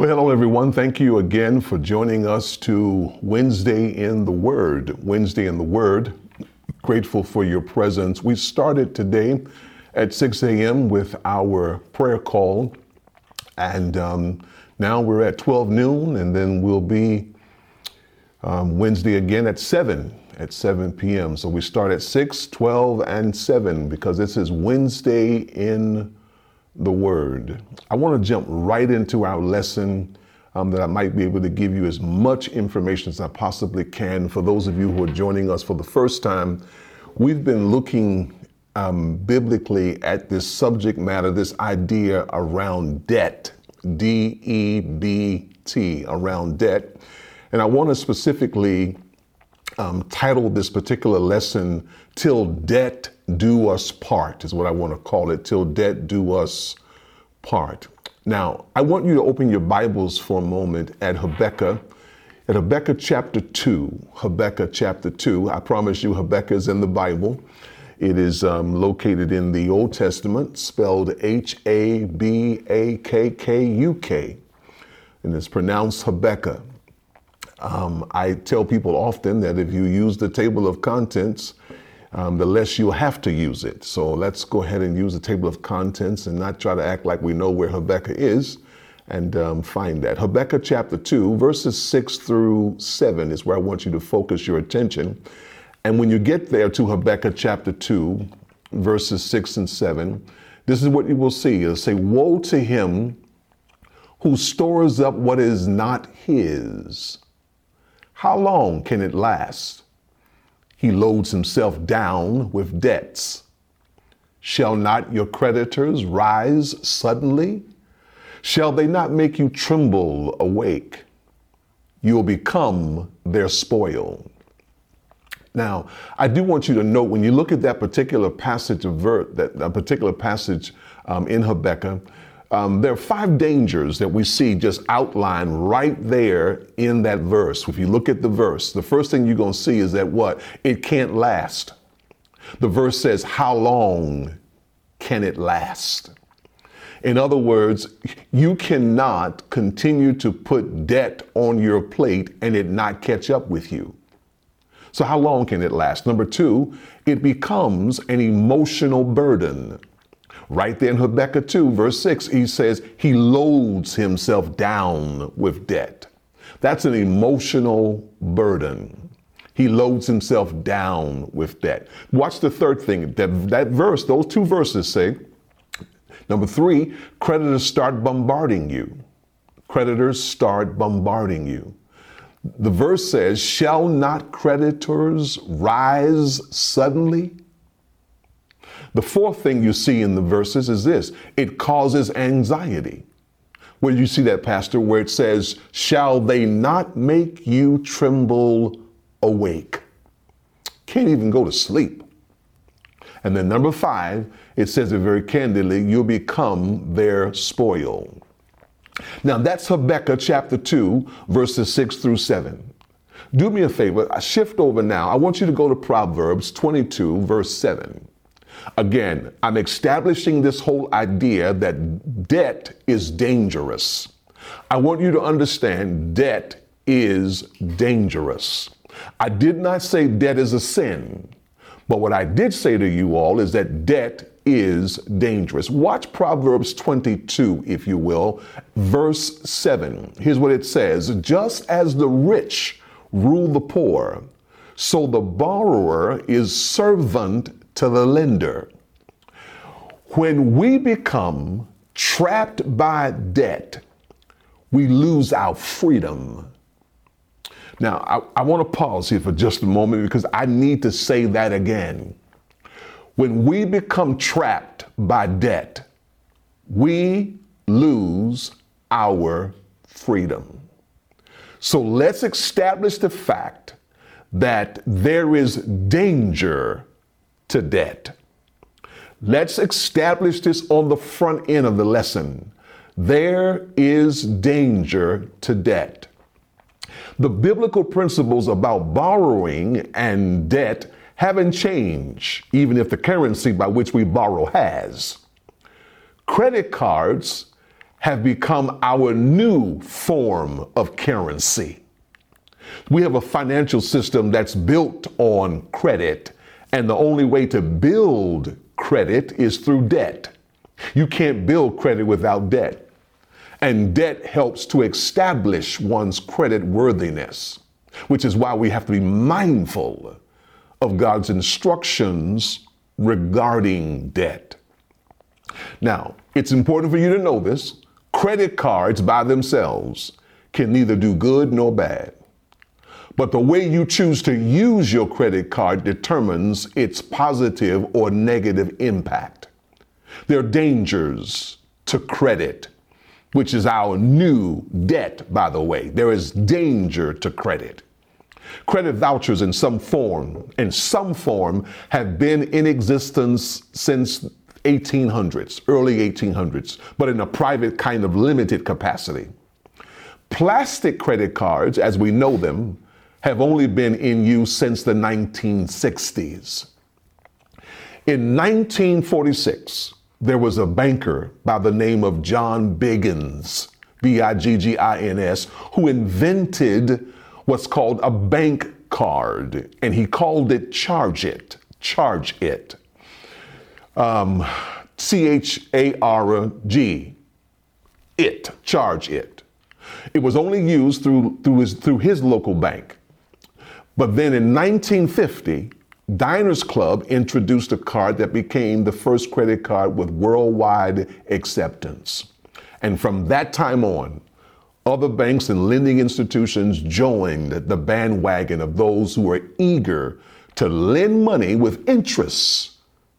Well, hello, everyone. Thank you again for joining us to Wednesday in the Word. Wednesday in the Word. Grateful for your presence. We started today at 6 a.m. with our prayer call, and um, now we're at 12 noon, and then we'll be um, Wednesday again at 7 at 7 p.m. So we start at 6, 12, and 7 because this is Wednesday in the Word. I want to jump right into our lesson um, that I might be able to give you as much information as I possibly can. For those of you who are joining us for the first time, we've been looking um, biblically at this subject matter, this idea around debt, D E B T, around debt. And I want to specifically um, title this particular lesson, Till Debt Do Us Part, is what I want to call it, Till Debt Do Us Part. Now, I want you to open your Bibles for a moment at Habakkuk, at Habakkuk chapter 2. Habakkuk chapter 2. I promise you, Habakkuk is in the Bible. It is um, located in the Old Testament, spelled H A B A K K U K, and it's pronounced Habakkuk. Um, I tell people often that if you use the table of contents, um, the less you have to use it. So let's go ahead and use the table of contents and not try to act like we know where Habakkuk is and um, find that. Habakkuk chapter 2, verses 6 through 7 is where I want you to focus your attention. And when you get there to Habakkuk chapter 2, verses 6 and 7, this is what you will see. It'll say, Woe to him who stores up what is not his how long can it last? He loads himself down with debts. Shall not your creditors rise suddenly? Shall they not make you tremble awake? You'll become their spoil. Now, I do want you to note when you look at that particular passage of ver- that, that particular passage um, in Habakkuk, um, there are five dangers that we see just outlined right there in that verse. If you look at the verse, the first thing you're going to see is that what? It can't last. The verse says, How long can it last? In other words, you cannot continue to put debt on your plate and it not catch up with you. So, how long can it last? Number two, it becomes an emotional burden. Right there in Habakkuk 2, verse 6, he says, He loads himself down with debt. That's an emotional burden. He loads himself down with debt. Watch the third thing. That, that verse, those two verses say, number three, creditors start bombarding you. Creditors start bombarding you. The verse says, Shall not creditors rise suddenly? The fourth thing you see in the verses is this it causes anxiety. Where you see that, Pastor, where it says, Shall they not make you tremble awake? Can't even go to sleep. And then number five, it says it very candidly, you'll become their spoil. Now that's Habakkuk chapter 2, verses 6 through 7. Do me a favor, shift over now. I want you to go to Proverbs 22, verse 7. Again, I'm establishing this whole idea that debt is dangerous. I want you to understand debt is dangerous. I did not say debt is a sin, but what I did say to you all is that debt is dangerous. Watch Proverbs 22, if you will, verse 7. Here's what it says Just as the rich rule the poor, so the borrower is servant to the lender. When we become trapped by debt, we lose our freedom. Now, I, I want to pause here for just a moment because I need to say that again. When we become trapped by debt, we lose our freedom. So let's establish the fact that there is danger to debt. Let's establish this on the front end of the lesson. There is danger to debt. The biblical principles about borrowing and debt haven't changed, even if the currency by which we borrow has. Credit cards have become our new form of currency. We have a financial system that's built on credit, and the only way to build credit is through debt. You can't build credit without debt. And debt helps to establish one's credit worthiness, which is why we have to be mindful of God's instructions regarding debt. Now, it's important for you to know this credit cards by themselves can neither do good nor bad. But the way you choose to use your credit card determines its positive or negative impact. There are dangers to credit, which is our new debt, by the way. There is danger to credit. Credit vouchers in some form, in some form, have been in existence since 1800s, early 1800s, but in a private kind of limited capacity. Plastic credit cards, as we know them, have only been in use since the 1960s. In 1946, there was a banker by the name of John Biggins, B I G G I N S, who invented what's called a bank card, and he called it Charge It. Charge It. Um, C H A R G. It. Charge It. It was only used through, through, his, through his local bank. But then in 1950, Diners Club introduced a card that became the first credit card with worldwide acceptance. And from that time on, other banks and lending institutions joined the bandwagon of those who were eager to lend money with interest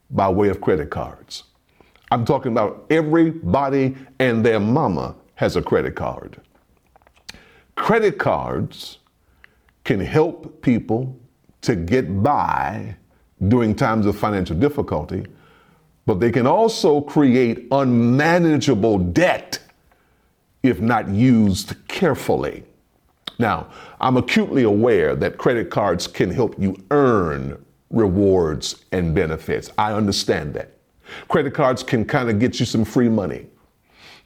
by way of credit cards. I'm talking about everybody and their mama has a credit card. Credit cards can help people to get by during times of financial difficulty, but they can also create unmanageable debt if not used carefully. Now, I'm acutely aware that credit cards can help you earn rewards and benefits. I understand that. Credit cards can kind of get you some free money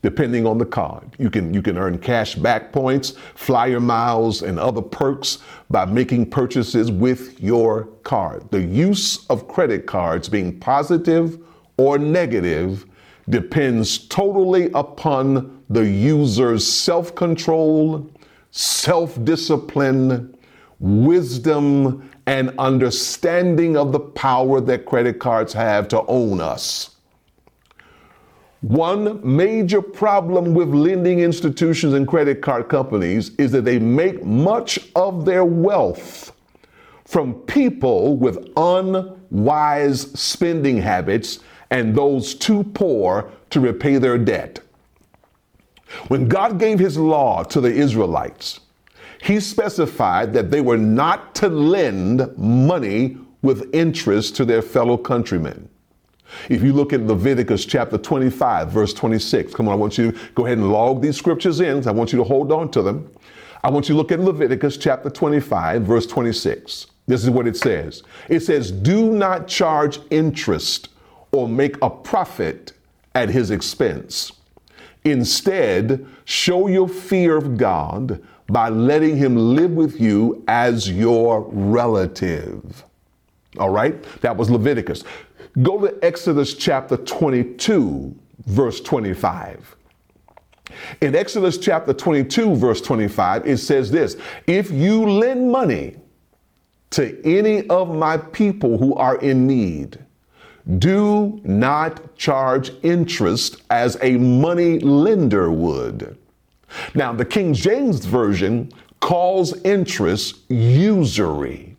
depending on the card. You can, you can earn cash back points, flyer miles, and other perks by making purchases with your card. The use of credit cards being positive or negative depends totally upon the user's self control, self discipline, wisdom, and understanding of the power that credit cards have to own us. One major problem with lending institutions and credit card companies is that they make much of their wealth from people with unwise spending habits and those too poor to repay their debt. When God gave his law to the Israelites, he specified that they were not to lend money with interest to their fellow countrymen. If you look at Leviticus chapter 25, verse 26, come on, I want you to go ahead and log these scriptures in. I want you to hold on to them. I want you to look at Leviticus chapter 25, verse 26. This is what it says it says, Do not charge interest or make a profit at his expense. Instead, show your fear of God by letting him live with you as your relative. All right? That was Leviticus. Go to Exodus chapter 22, verse 25. In Exodus chapter 22, verse 25, it says this If you lend money to any of my people who are in need, do not charge interest as a money lender would. Now, the King James Version calls interest usury.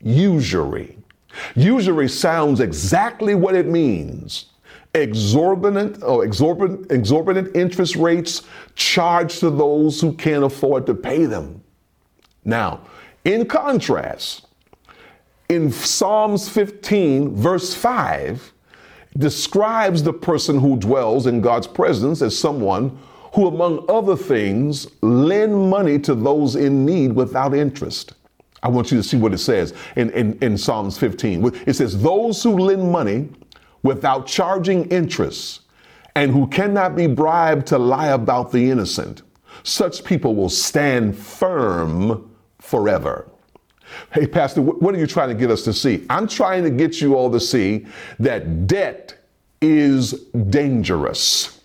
Usury. Usury sounds exactly what it means exorbitant or exorbitant, exorbitant interest rates charged to those who can't afford to pay them. Now, in contrast, in Psalms 15, verse 5, describes the person who dwells in God's presence as someone who, among other things, lend money to those in need without interest. I want you to see what it says in, in, in Psalms 15. It says, Those who lend money without charging interest and who cannot be bribed to lie about the innocent. Such people will stand firm forever. Hey, Pastor, what are you trying to get us to see? I'm trying to get you all to see that debt is dangerous.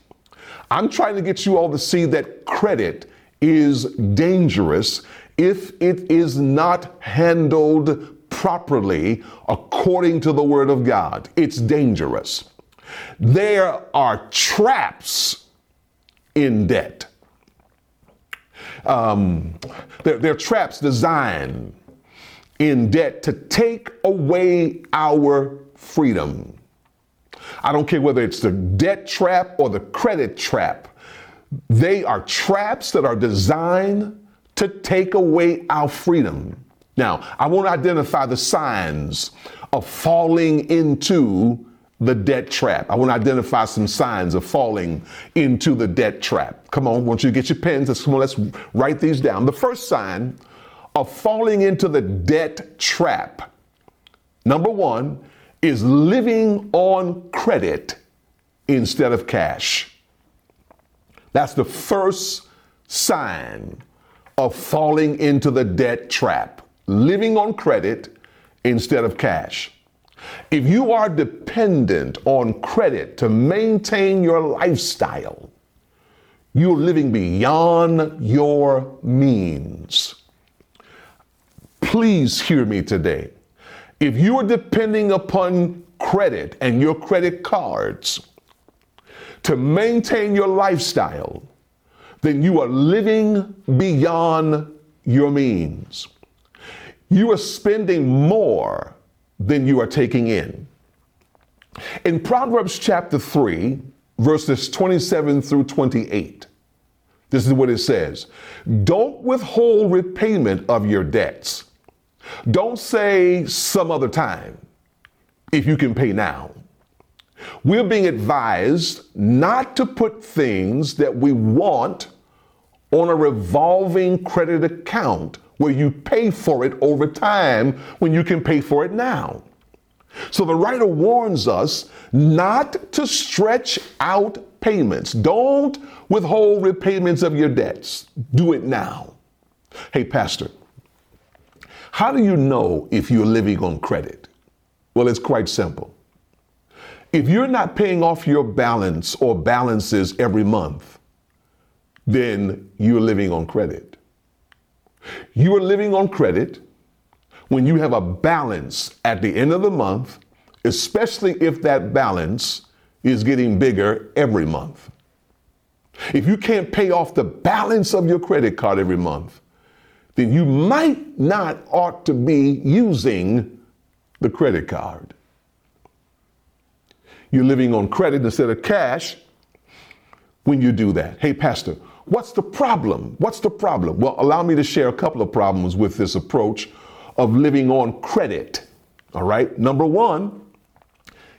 I'm trying to get you all to see that credit is dangerous if it is not handled properly according to the Word of God. It's dangerous. There are traps in debt. Um, are traps designed in debt to take away our freedom. I don't care whether it's the debt trap or the credit trap. They are traps that are designed to take away our freedom. Now, I want to identify the signs of falling into the debt trap. I want to identify some signs of falling into the debt trap. Come on, once you get your pens, let's, come on, let's write these down. The first sign of falling into the debt trap, number one, is living on credit instead of cash. That's the first sign of falling into the debt trap, living on credit instead of cash. If you are dependent on credit to maintain your lifestyle, you're living beyond your means. Please hear me today. If you are depending upon credit and your credit cards to maintain your lifestyle, then you are living beyond your means. You are spending more than you are taking in. In Proverbs chapter 3, verses 27 through 28, this is what it says Don't withhold repayment of your debts don't say some other time if you can pay now. We're being advised not to put things that we want on a revolving credit account where you pay for it over time when you can pay for it now. So the writer warns us not to stretch out payments. Don't withhold repayments of your debts. Do it now. Hey, Pastor, how do you know if you're living on credit? Well, it's quite simple. If you're not paying off your balance or balances every month, then you're living on credit. You are living on credit when you have a balance at the end of the month, especially if that balance is getting bigger every month. If you can't pay off the balance of your credit card every month, then you might not ought to be using the credit card. You're living on credit instead of cash when you do that. Hey, Pastor, what's the problem? What's the problem? Well, allow me to share a couple of problems with this approach of living on credit. All right. Number one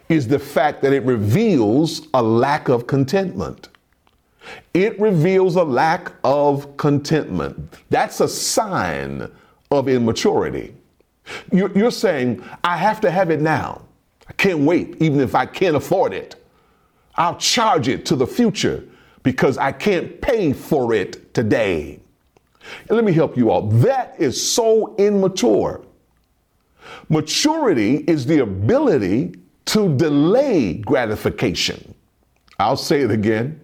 is the fact that it reveals a lack of contentment. It reveals a lack of contentment. That's a sign of immaturity. You're, saying, I have to have it now. I can't wait, even if I can't afford it. I'll charge it to the future because I can't pay for it today. And let me help you all. That is so immature. Maturity is the ability to delay gratification. I'll say it again.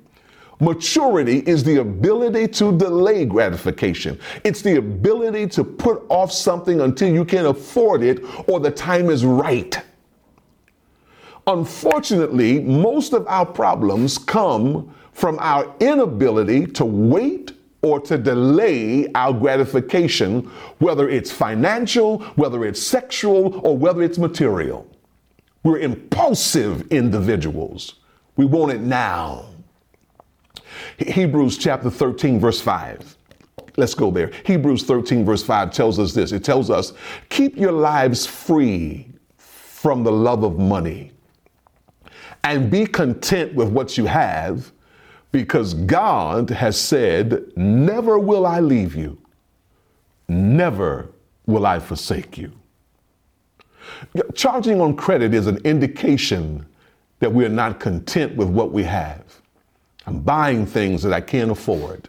Maturity is the ability to delay gratification. It's the ability to put off something until you can afford it or the time is right. Unfortunately, most of our problems come from our inability to wait or to delay our gratification, whether it's financial, whether it's sexual, or whether it's material. We're impulsive individuals. We want it now. Hebrews chapter 13, verse 5. Let's go there. Hebrews 13, verse 5 tells us this it tells us, keep your lives free from the love of money and be content with what you have because God has said, Never will I leave you, never will I forsake you. Charging on credit is an indication that we are not content with what we have. I'm buying things that I can't afford.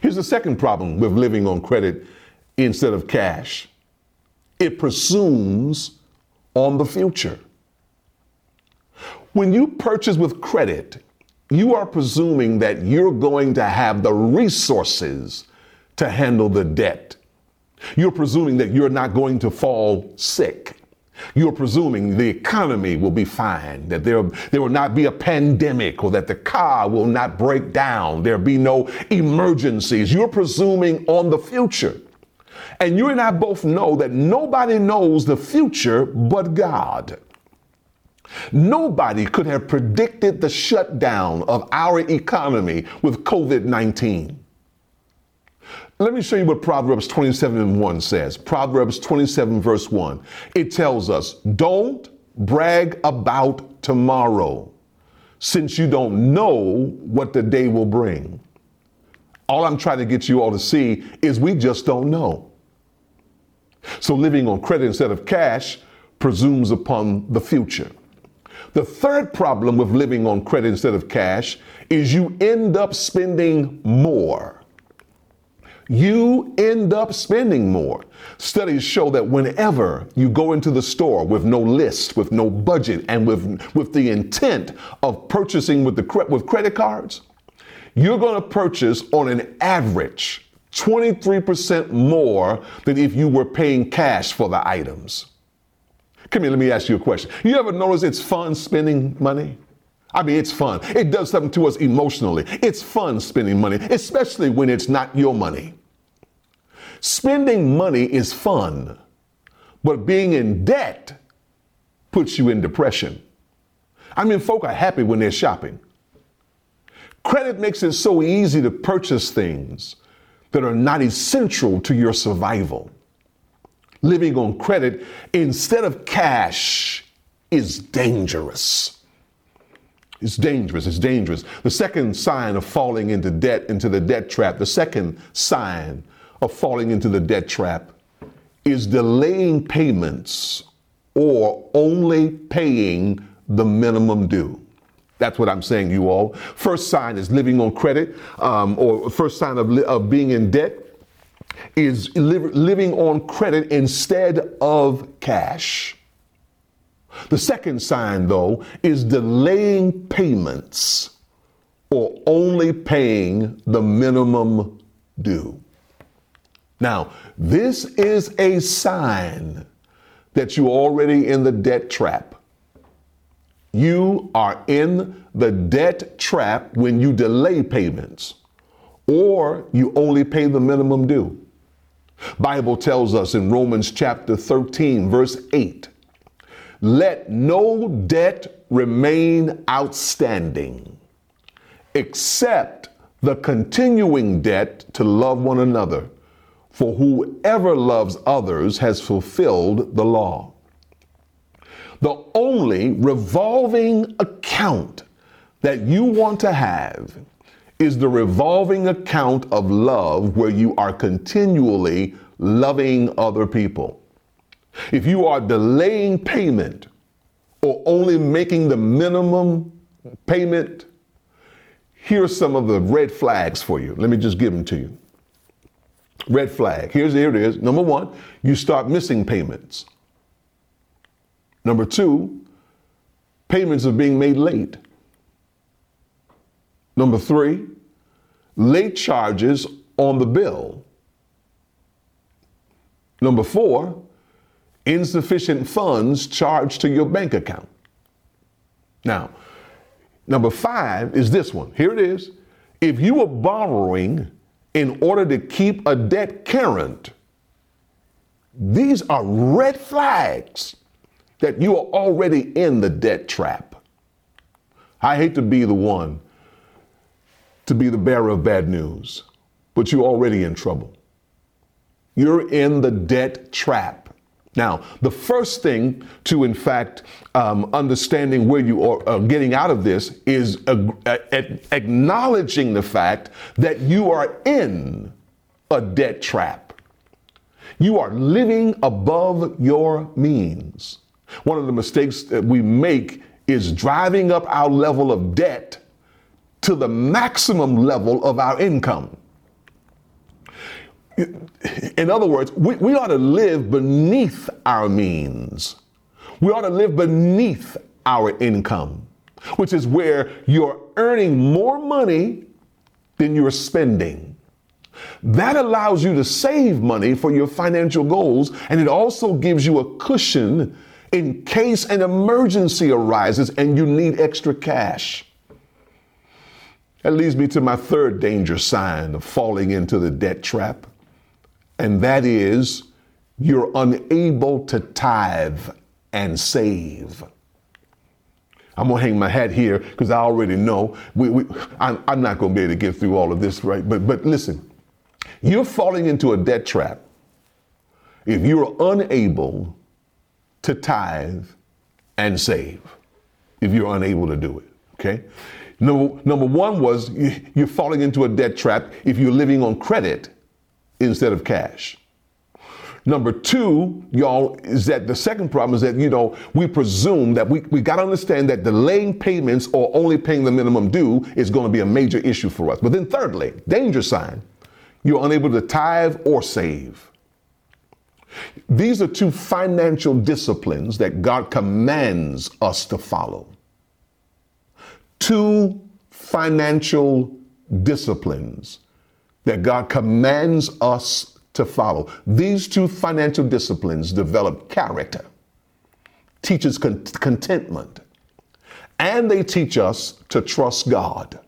Here's the second problem with living on credit instead of cash it presumes on the future. When you purchase with credit, you are presuming that you're going to have the resources to handle the debt. You're presuming that you're not going to fall sick. You're presuming the economy will be fine, that there, there will not be a pandemic, or that the car will not break down, there'll be no emergencies. You're presuming on the future. And you and I both know that nobody knows the future but God. Nobody could have predicted the shutdown of our economy with COVID 19. Let me show you what Proverbs 27 and 1 says. Proverbs 27, verse 1. It tells us, Don't brag about tomorrow, since you don't know what the day will bring. All I'm trying to get you all to see is we just don't know. So living on credit instead of cash presumes upon the future. The third problem with living on credit instead of cash is you end up spending more you end up spending more. Studies show that whenever you go into the store with no list, with no budget, and with, with the intent of purchasing with, the, with credit cards, you're going to purchase on an average 23% more than if you were paying cash for the items. Come here, let me ask you a question. You ever notice it's fun spending money? I mean, it's fun. It does something to us emotionally. It's fun spending money, especially when it's not your money. Spending money is fun, but being in debt puts you in depression. I mean, folk are happy when they're shopping. Credit makes it so easy to purchase things that are not essential to your survival. Living on credit instead of cash is dangerous. It's dangerous. It's dangerous. The second sign of falling into debt, into the debt trap, the second sign of falling into the debt trap is delaying payments or only paying the minimum due. That's what I'm saying, you all. First sign is living on credit, um, or first sign of, li- of being in debt is li- living on credit instead of cash. The second sign, though, is delaying payments or only paying the minimum due. Now, this is a sign that you're already in the debt trap. You are in the debt trap when you delay payments or you only pay the minimum due. Bible tells us in Romans chapter 13 verse 8, let no debt remain outstanding except the continuing debt to love one another for whoever loves others has fulfilled the law. The only revolving account that you want to have is the revolving account of love where you are continually loving other people. If you are delaying payment or only making the minimum payment, here are some of the red flags for you. Let me just give them to you. Red flag. Here's here it is. Number one, you start missing payments. Number two, payments are being made late. Number three, late charges on the bill. Number four, insufficient funds charged to your bank account. Now, number five is this one. Here it is. If you are borrowing in order to keep a debt current. These are red flags that you are already in the debt trap. I hate to be the one to be the bearer of bad news, but you're already in trouble. You're in the debt trap. Now, the first thing to, in fact, um, understanding where you are uh, getting out of this is acknowledging the fact that you are in a debt trap. You are living above your means. One of the mistakes that we make is driving up our level of debt to the maximum level of our income. In other words, we, we ought to live beneath our means. We ought to live beneath our income, which is where you're earning more money than you're spending. That allows you to save money for your financial goals, and it also gives you a cushion in case an emergency arises and you need extra cash. That leads me to my third danger sign of falling into the debt trap, and that is you're unable to tithe and save. I'm gonna hang my hat here because I already know we, we, I'm, I'm not gonna be able to get through all of this, right? But but listen, you're falling into a debt trap if you're unable to tithe and save. If you're unable to do it, okay? Number, number one was you're falling into a debt trap if you're living on credit instead of cash. Number two, y'all, is that the second problem is that, you know, we presume that we, we got to understand that delaying payments or only paying the minimum due is going to be a major issue for us. But then, thirdly, danger sign, you're unable to tithe or save. These are two financial disciplines that God commands us to follow. Two financial disciplines that God commands us to follow. These two financial disciplines develop character, teaches con- contentment, and they teach us to trust God.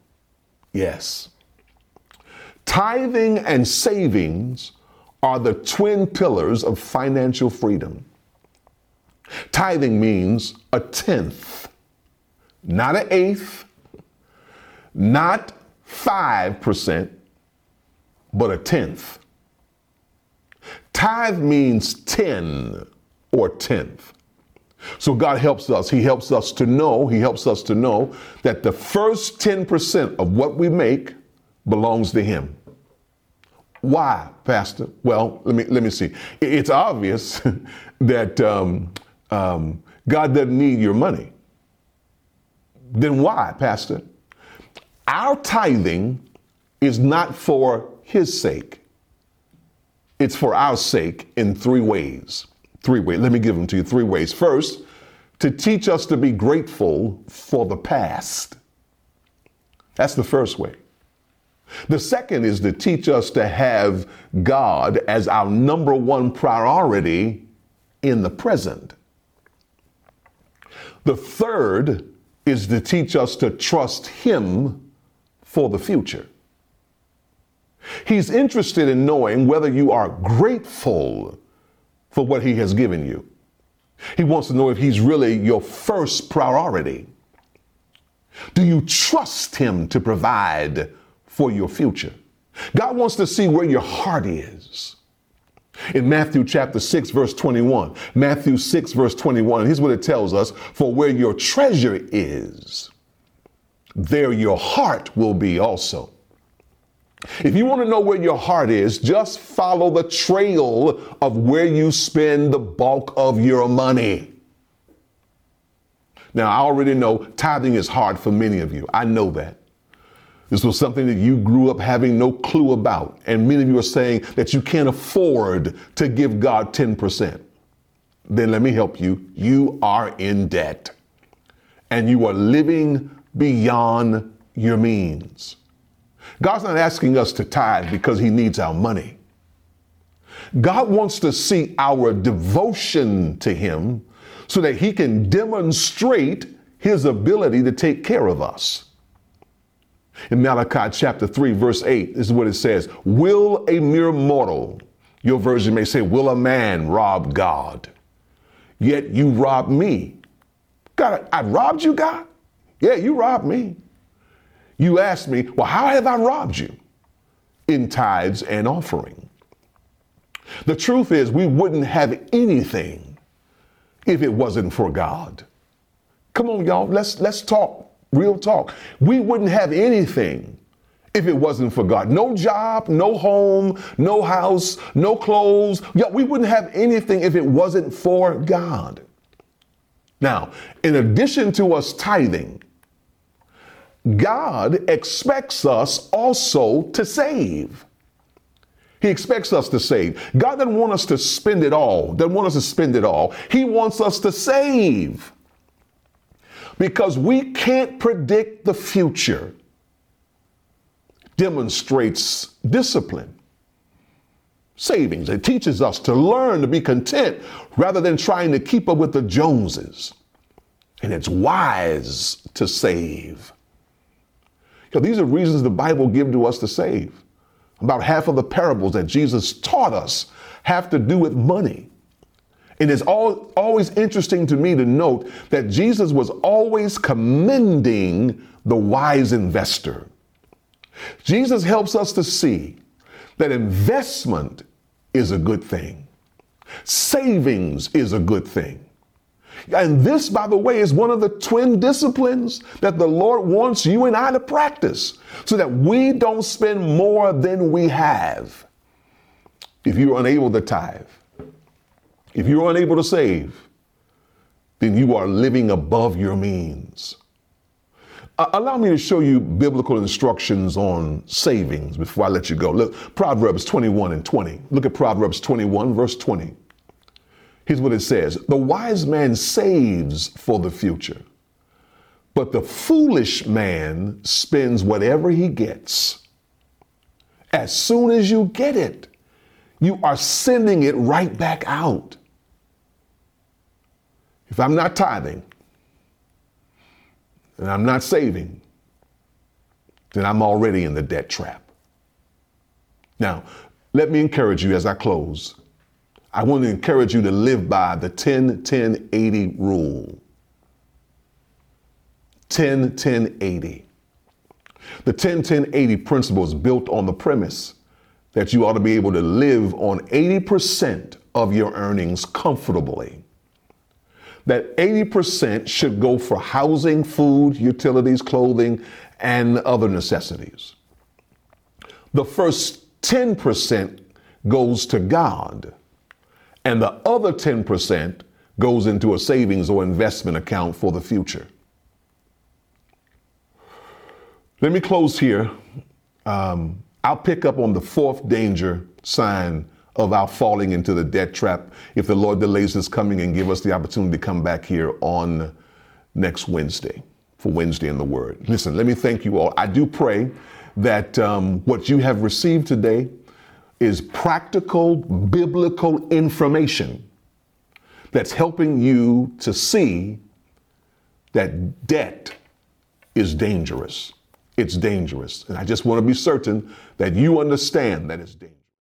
Yes. Tithing and savings are the twin pillars of financial freedom. Tithing means a tenth, not an eighth, not 5%, but a tenth. Tithe means 10 or tenth. So God helps us. He helps us to know, He helps us to know that the first 10% of what we make belongs to Him. Why, Pastor? Well, let me let me see. It's obvious that um, um, God doesn't need your money. Then why, Pastor? Our tithing is not for His sake. It's for our sake in three ways. Three ways. Let me give them to you. Three ways. First, to teach us to be grateful for the past. That's the first way. The second is to teach us to have God as our number one priority in the present. The third is to teach us to trust Him for the future. He's interested in knowing whether you are grateful for what He has given you. He wants to know if He's really your first priority. Do you trust Him to provide for your future? God wants to see where your heart is. In Matthew chapter 6, verse 21, Matthew 6, verse 21, here's what it tells us For where your treasure is, there your heart will be also. If you want to know where your heart is, just follow the trail of where you spend the bulk of your money. Now, I already know tithing is hard for many of you. I know that. This was something that you grew up having no clue about. And many of you are saying that you can't afford to give God 10%. Then let me help you. You are in debt and you are living beyond your means. God's not asking us to tithe because He needs our money. God wants to see our devotion to Him so that He can demonstrate His ability to take care of us. In Malachi chapter 3, verse 8, this is what it says Will a mere mortal, your version may say, Will a man rob God? Yet you rob me. God, I robbed you, God? Yeah, you robbed me. You ask me, well, how have I robbed you? In tithes and offering. The truth is, we wouldn't have anything if it wasn't for God. Come on, y'all, let's, let's talk real talk. We wouldn't have anything if it wasn't for God. No job, no home, no house, no clothes. Yeah, we wouldn't have anything if it wasn't for God. Now, in addition to us tithing, God expects us also to save. He expects us to save. God doesn't want us to spend it all, doesn't want us to spend it all. He wants us to save because we can't predict the future. Demonstrates discipline. Savings. It teaches us to learn to be content rather than trying to keep up with the Joneses. And it's wise to save. You know, these are reasons the Bible gives to us to save. About half of the parables that Jesus taught us have to do with money. And it's all, always interesting to me to note that Jesus was always commending the wise investor. Jesus helps us to see that investment is a good thing, savings is a good thing. And this, by the way, is one of the twin disciplines that the Lord wants you and I to practice so that we don't spend more than we have. If you're unable to tithe, if you're unable to save, then you are living above your means. Uh, allow me to show you biblical instructions on savings before I let you go. Look, Proverbs 21 and 20. Look at Proverbs 21, verse 20. Here's what it says The wise man saves for the future, but the foolish man spends whatever he gets. As soon as you get it, you are sending it right back out. If I'm not tithing and I'm not saving, then I'm already in the debt trap. Now, let me encourage you as I close I want to encourage you to live by the 10 10 80 rule. 10 10 80. The 10 10 80 principle is built on the premise that you ought to be able to live on 80% of your earnings comfortably. That 80% should go for housing, food, utilities, clothing, and other necessities. The first 10% goes to God and the other 10% goes into a savings or investment account for the future. Let me close here. Um, I'll pick up on the fourth danger sign of our falling into the debt trap if the Lord delays his coming and give us the opportunity to come back here on next Wednesday for Wednesday in the Word. Listen, let me thank you all. I do pray that um, what you have received today is practical biblical information that's helping you to see that debt is dangerous. It's dangerous. And I just want to be certain that you understand that it's dangerous.